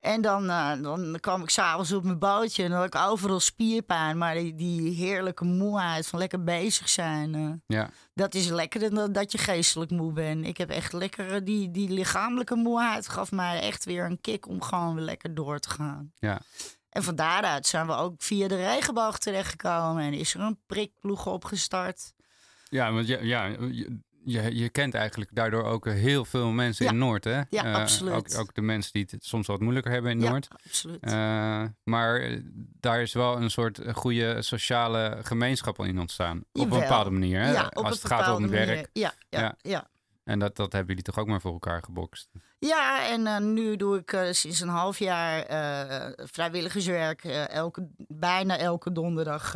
Speaker 4: En dan, dan kwam ik s'avonds op mijn bootje en dan had ik overal spierpijn. Maar die, die heerlijke moeheid van lekker bezig zijn,
Speaker 1: ja.
Speaker 4: dat is lekkerder dan dat je geestelijk moe bent. Ik heb echt lekker, die, die lichamelijke moeheid gaf mij echt weer een kick om gewoon weer lekker door te gaan.
Speaker 1: Ja.
Speaker 4: En van daaruit zijn we ook via de regenboog terechtgekomen en is er een prikploeg opgestart.
Speaker 1: Ja, want je, ja, je, je, je kent eigenlijk daardoor ook heel veel mensen
Speaker 4: Ja.
Speaker 1: in Noord, hè?
Speaker 4: Ja,
Speaker 1: Eh,
Speaker 4: absoluut.
Speaker 1: Ook, ook de mensen die het soms wat moeilijker hebben in Noord.
Speaker 4: Ja, absoluut.
Speaker 1: Eh, maar eh, daar is wel een soort goede sociale gemeenschap in ontstaan. Op een bepaalde manier, hè?
Speaker 4: ja, op
Speaker 1: Als het gaat om het werk.
Speaker 4: Ja, ja,
Speaker 1: Ja. En dat, dat hebben jullie toch ook maar voor elkaar gebokst.
Speaker 4: Ja, en eh, nu doe ik eh, sinds een half jaar eh, vrijwilligerswerk. elke, bijna elke donderdag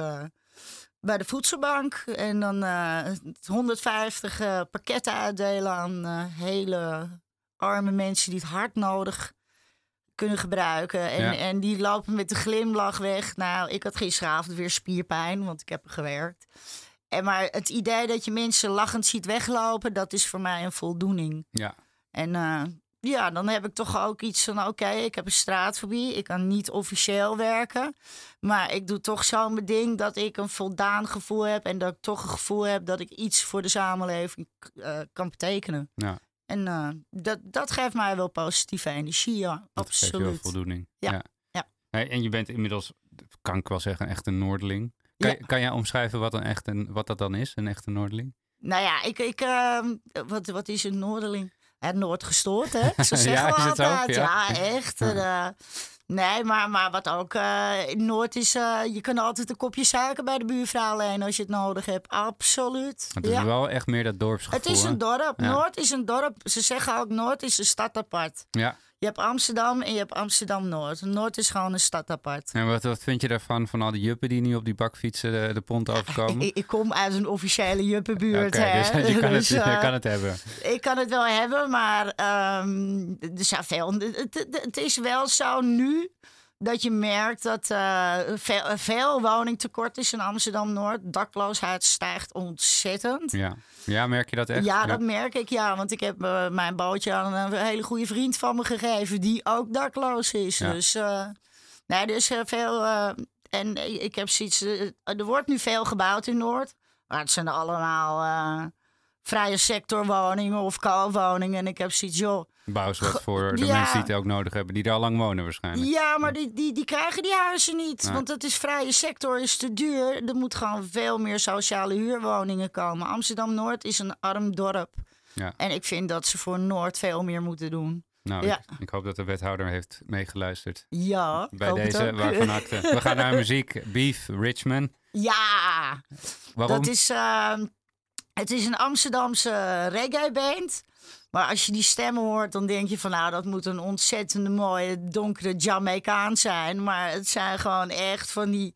Speaker 4: bij de voedselbank. En dan eh 150 eh, pakketten uitdelen aan hele arme mensen die het hard nodig kunnen gebruiken. En,
Speaker 1: Ja.
Speaker 4: en die lopen met een glimlach weg. Nou, ik had gisteravond weer spierpijn, want ik heb er gewerkt. En maar het idee dat je mensen lachend ziet weglopen, dat is voor mij een voldoening.
Speaker 1: Ja.
Speaker 4: En eh, ja, dan heb ik toch ook iets van: oké, ik heb een straatfobie. Ik kan niet officieel werken. Maar ik doe toch zo mijn ding dat ik een voldaan gevoel heb. En dat ik toch een gevoel heb dat ik iets voor de samenleving eh, kan betekenen.
Speaker 1: Ja.
Speaker 4: En eh, dat, dat geeft mij wel positieve energie, ja.
Speaker 1: Dat geeft je wel
Speaker 4: Absoluut.
Speaker 1: voldoening.
Speaker 4: Ja, ja.
Speaker 1: Hey, en je bent inmiddels, kan ik wel zeggen, echt een Noorderling. Kan,
Speaker 4: Ja.
Speaker 1: kan jij omschrijven wat, een echt een, wat dat dan is, een echte Noorderling?
Speaker 4: Nou ja, ik, ik, ehm, wat, wat is een Noorderling? Het Noord gestoord, hè? Zo
Speaker 1: Ja,
Speaker 4: zeggen we
Speaker 1: is het ook?
Speaker 4: altijd.
Speaker 1: Ja.
Speaker 4: Ja, echt. Eh, nee, maar, maar wat ook eh, in Noord is, eh, je kan altijd een kopje suiker bij de buurvrouw lenen als je het nodig hebt. Absoluut.
Speaker 1: Het is
Speaker 4: Ja.
Speaker 1: wel echt meer dat dorpsgevoel.
Speaker 4: Het is een dorp.
Speaker 1: Ja.
Speaker 4: Noord is een dorp. Ze zeggen ook Noord is een stad apart.
Speaker 1: Ja.
Speaker 4: Je hebt Amsterdam en je hebt Amsterdam-Noord. Noord is gewoon een stad apart.
Speaker 1: En wat, wat vind je daarvan, van al die juppen die nu op die bakfietsen de, de pont overkomen?
Speaker 4: Ik, ik kom uit een officiële juppenbuurt.
Speaker 1: Oké, dus je kan,
Speaker 4: Dus,
Speaker 1: het, je
Speaker 4: eh,
Speaker 1: kan het hebben.
Speaker 4: Ik kan het wel hebben, maar ehm, er zijn veel. Het, het, het is wel zo nu dat je merkt dat eh, veel, veel woningtekort is in Amsterdam Noord. Dakloosheid stijgt ontzettend.
Speaker 1: Ja. ja, merk je dat echt?
Speaker 4: Ja, dat merk ik, ja. Want ik heb eh, mijn bootje aan een hele goede vriend van me gegeven... die ook dakloos is.
Speaker 1: Ja.
Speaker 4: Dus eh, nee, er is eh, veel... en ik heb zoiets... er wordt nu veel gebouwd in Noord. Maar het zijn allemaal vrije sectorwoningen of koopwoningen. En ik heb zoiets, joh...
Speaker 1: Bouw eens wat voor de
Speaker 4: Ja.
Speaker 1: mensen die het ook nodig hebben, die er al lang wonen waarschijnlijk.
Speaker 4: Ja, maar die, die, die krijgen die huizen niet. Want het is vrije sector, is te duur. Er moet gewoon veel meer sociale huurwoningen komen. Amsterdam-Noord is een arm dorp.
Speaker 1: Ja.
Speaker 4: En ik vind dat ze voor Noord veel meer moeten doen.
Speaker 1: Nou,
Speaker 4: Ja.
Speaker 1: ik, ik hoop dat de wethouder heeft meegeluisterd.
Speaker 4: Ja,
Speaker 1: Bij deze, waarvan acte. We gaan naar muziek. Beef, Richmond.
Speaker 4: Ja,
Speaker 1: Waarom?
Speaker 4: dat is, eh, het is een Amsterdamse reggae-band. Maar als je die stemmen hoort, dan denk je van... nou, dat moet een ontzettende mooie, donkere Jamaicaan zijn. Maar het zijn gewoon echt van die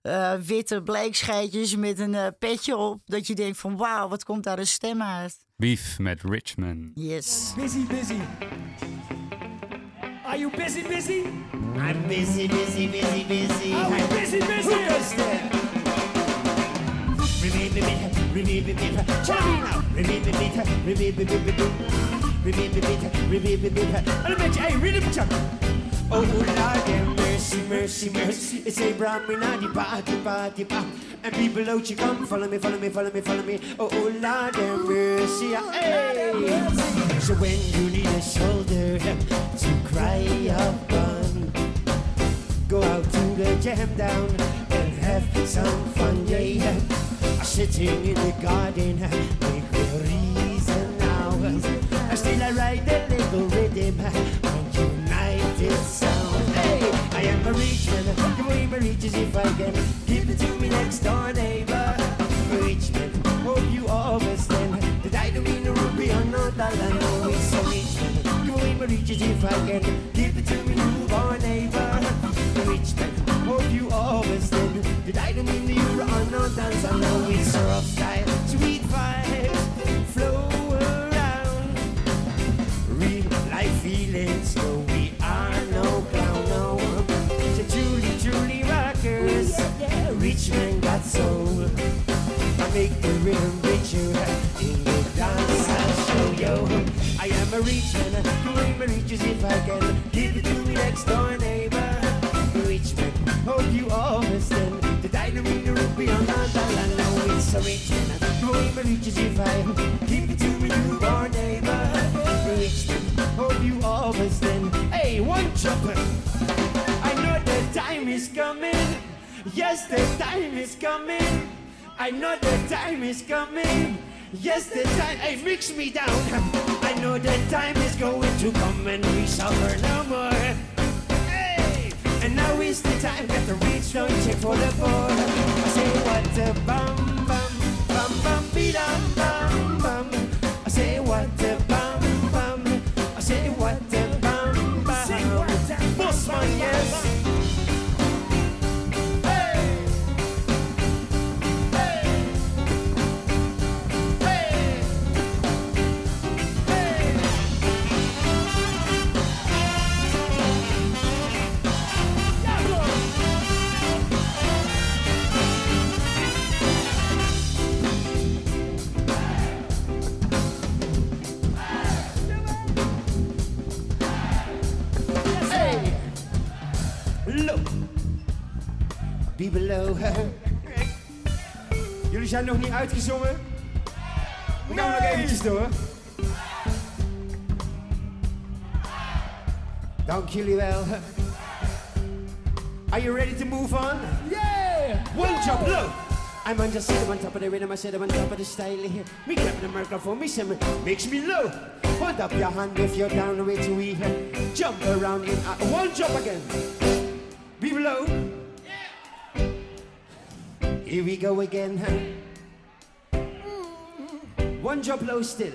Speaker 4: eh, witte bleekscheetjes met een eh, petje op. Dat je denkt van, wauw, wat komt daar een stem uit.
Speaker 1: Beef met Richmond.
Speaker 4: Yes.
Speaker 9: Busy, busy. Are you busy, busy?
Speaker 10: I'm busy, busy, busy, busy.
Speaker 9: Are we busy, busy?
Speaker 10: Who goes there?
Speaker 9: And
Speaker 10: Oh Lord, have mercy, mercy, mercy. It's a Brahmina, di ba. And people out you come, follow me, follow me, follow me, follow me. Oh Lord, have mercy, hey. So when you need a shoulder to cry out on, go out to the jam down and have some fun, yeah. yeah. Sitting in the garden, make a reason now. I still I ride the little rhythm and united sound. Hey, I am a rich man, give away my riches if I can. Give it to me next door neighbor. Rich man, hope you understand that I don't mean a ruby or no dollar. No, it's a rich man, give away my riches if I can. Give it to me newborn neighbor. Rich man, hope you understand that I don't mean the or no dance. I know it's a rough style, sweet vibes flow around. Real life feelings, no, we are no clown, no. So truly, truly rockers, oh, rich man got soul. I make the rhythm richer in the dance I'll show you. I am a rich man, doing my riches if I can. Give it to me next door neighbor. Hope you all that I don't mean the rupee on the dollar. No, it's a rich man, doing my riches if I give it to me you newborn neighbor. Rich man, hope you all understand. Hey, one jumper. I know the time is coming. Yes, the time is coming. I know the time is coming. Yes, the time. Hey, mix me down. I know the time is going to come and we suffer no more waste the time, got the reach, no check for the board. I say, what a bum. Jullie zijn nog niet uitgezongen? We gaan nog eventjes door. Dank jullie wel. Are you ready to move on?
Speaker 9: Yeah!
Speaker 10: One jump low. I'm on just sitting on top of the rhythm, I sit on top of the style here. Me grab the microphone, me makes me low. Hold up your hand if you're down the to we Jump around in uh, one jump again. Be low. Here we go again. One jump low still.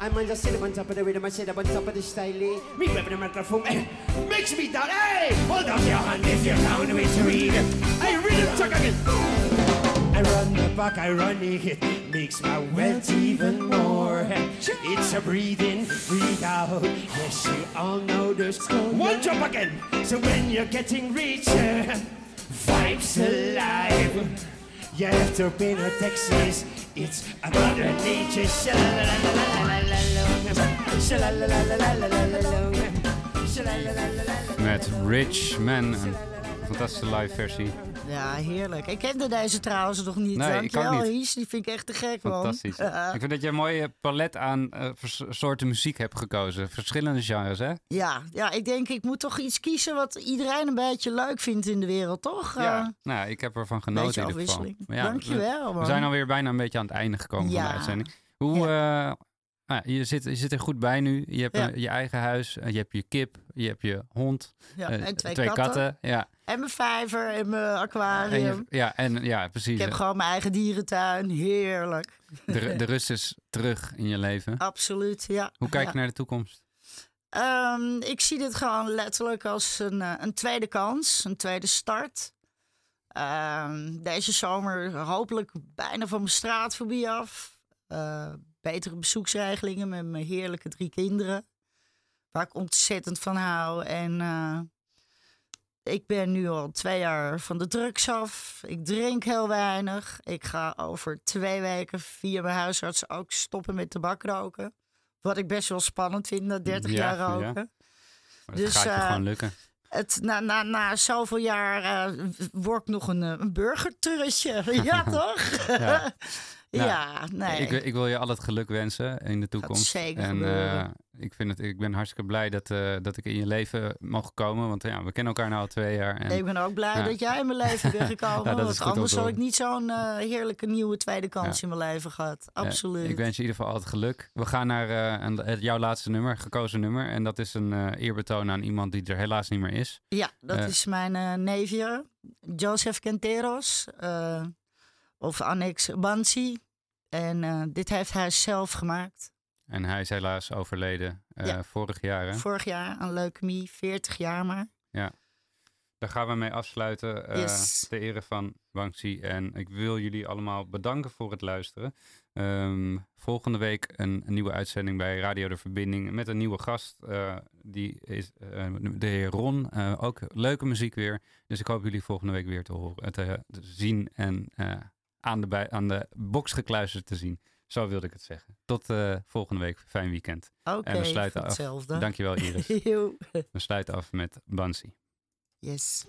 Speaker 10: I'm on just sitting on top of the rhythm, I sit up on top of the style. Me grab the microphone, eh, makes me down. Hey, hold up your hand if you're down the way to read. Hey, rhythm check again. I run the back, I run it, makes my wealth even more. It's a breathe in, breathe out. Yes, you all know this. One jump again. So when you're getting rich, uh, Vibes alive. You have to be no Texas. It's a modern nature.
Speaker 1: Met Rich Man, een fantastische live versie.
Speaker 4: Ja, heerlijk. Ik kende deze trouwens nog niet.
Speaker 1: Nee,
Speaker 4: Dankjewel. Ries. Die vind ik echt te gek, man.
Speaker 1: Fantastisch. Ik vind dat je een mooie palet aan eh, soorten muziek hebt gekozen. Verschillende genres, hè?
Speaker 4: Ja, ja, ik denk ik moet toch iets kiezen wat iedereen een beetje leuk vindt in de wereld, toch?
Speaker 1: Ja,
Speaker 4: Eh,
Speaker 1: nou, ik heb ervan genoten in ieder geval.
Speaker 4: afwisseling.
Speaker 1: Ja,
Speaker 4: Dankjewel,
Speaker 1: we, zijn alweer bijna een beetje aan het einde gekomen van de uitzending. Hoe, eh, nou, je, zit, je zit er goed bij nu. Je hebt
Speaker 4: Ja.
Speaker 1: een- je eigen huis. eh, Je hebt je kip. Je hebt je hond.
Speaker 4: Ja,
Speaker 1: eh,
Speaker 4: en twee katten.
Speaker 1: Ja.
Speaker 4: En mijn vijver en mijn
Speaker 1: En
Speaker 4: aquarium.
Speaker 1: je, ja, en ja, precies.
Speaker 4: Ik heb gewoon mijn eigen dierentuin. Heerlijk.
Speaker 1: de, de rust is terug in je leven.
Speaker 4: Absoluut, ja.
Speaker 1: Hoe kijk
Speaker 4: Ja.
Speaker 1: je naar de toekomst?
Speaker 4: Ehm, ik zie dit gewoon letterlijk als een, eh, een tweede kans, een tweede start. Ehm, deze zomer hopelijk bijna van mijn straat voorbij af. Betere bezoeksregelingen met mijn heerlijke drie kinderen. Waar ik ontzettend van hou. En eh, ik ben nu al twee jaar van de drugs af. Ik drink heel weinig. Ik ga over twee weken via mijn huisarts ook stoppen met tabak roken. Wat ik best wel spannend vind na 30
Speaker 1: Ja,
Speaker 4: jaar
Speaker 1: ja.
Speaker 4: roken.
Speaker 1: Maar dat
Speaker 4: Dus,
Speaker 1: gaat
Speaker 4: eh,
Speaker 1: gewoon lukken.
Speaker 4: Het, na, na, na zoveel jaar eh, word ik nog een, een burgerturretje. Ja, toch?
Speaker 1: Ja.
Speaker 4: ja,
Speaker 1: Nou,
Speaker 4: nee.
Speaker 1: Ik, ik wil je al het geluk wensen in de toekomst.
Speaker 4: zeker
Speaker 1: en eh, ik, vind het, ik ben hartstikke blij dat, eh, dat ik in je leven mag komen. Want ja, we kennen elkaar nu al twee jaar. En,
Speaker 4: ik ben ook blij
Speaker 1: ja.
Speaker 4: dat jij in mijn leven bent gekomen.
Speaker 1: Ja,
Speaker 4: want anders had ik niet zo'n eh, heerlijke nieuwe tweede kans
Speaker 1: Ja.
Speaker 4: in mijn leven gehad.
Speaker 1: eh,
Speaker 4: Absoluut.
Speaker 1: ik wens je in ieder geval altijd geluk. We gaan naar een- het- jouw laatste nummer, gekozen nummer. En dat is een eerbetoon aan iemand die er helaas niet meer is.
Speaker 4: Ja, dat is mijn neefje, Joseph Quinteros. Of Annex Bansi. En eh, dit heeft hij zelf gemaakt.
Speaker 1: En hij is helaas overleden
Speaker 4: Ja.
Speaker 1: vorig jaar. Hè?
Speaker 4: Vorig jaar aan leukemie, 40 jaar maar.
Speaker 1: Ja. Daar gaan we mee afsluiten. eh
Speaker 4: Yes.
Speaker 1: Ter ere van Banksy. En ik wil jullie allemaal bedanken voor het luisteren. Ehm, volgende week een, een nieuwe uitzending bij Radio de Verbinding. Met een nieuwe gast. die is de heer Ron. Ook leuke muziek weer. Dus ik hoop jullie volgende week weer te, horen, te, te zien. En aan, de aan de box gekluisterd te zien. Zo wilde ik het zeggen. Tot eh, volgende week. Fijn weekend.
Speaker 4: Oké,
Speaker 1: en we sluiten af.
Speaker 4: hetzelfde.
Speaker 1: Dankjewel Iris. We sluiten af met Bansi.
Speaker 4: Yes.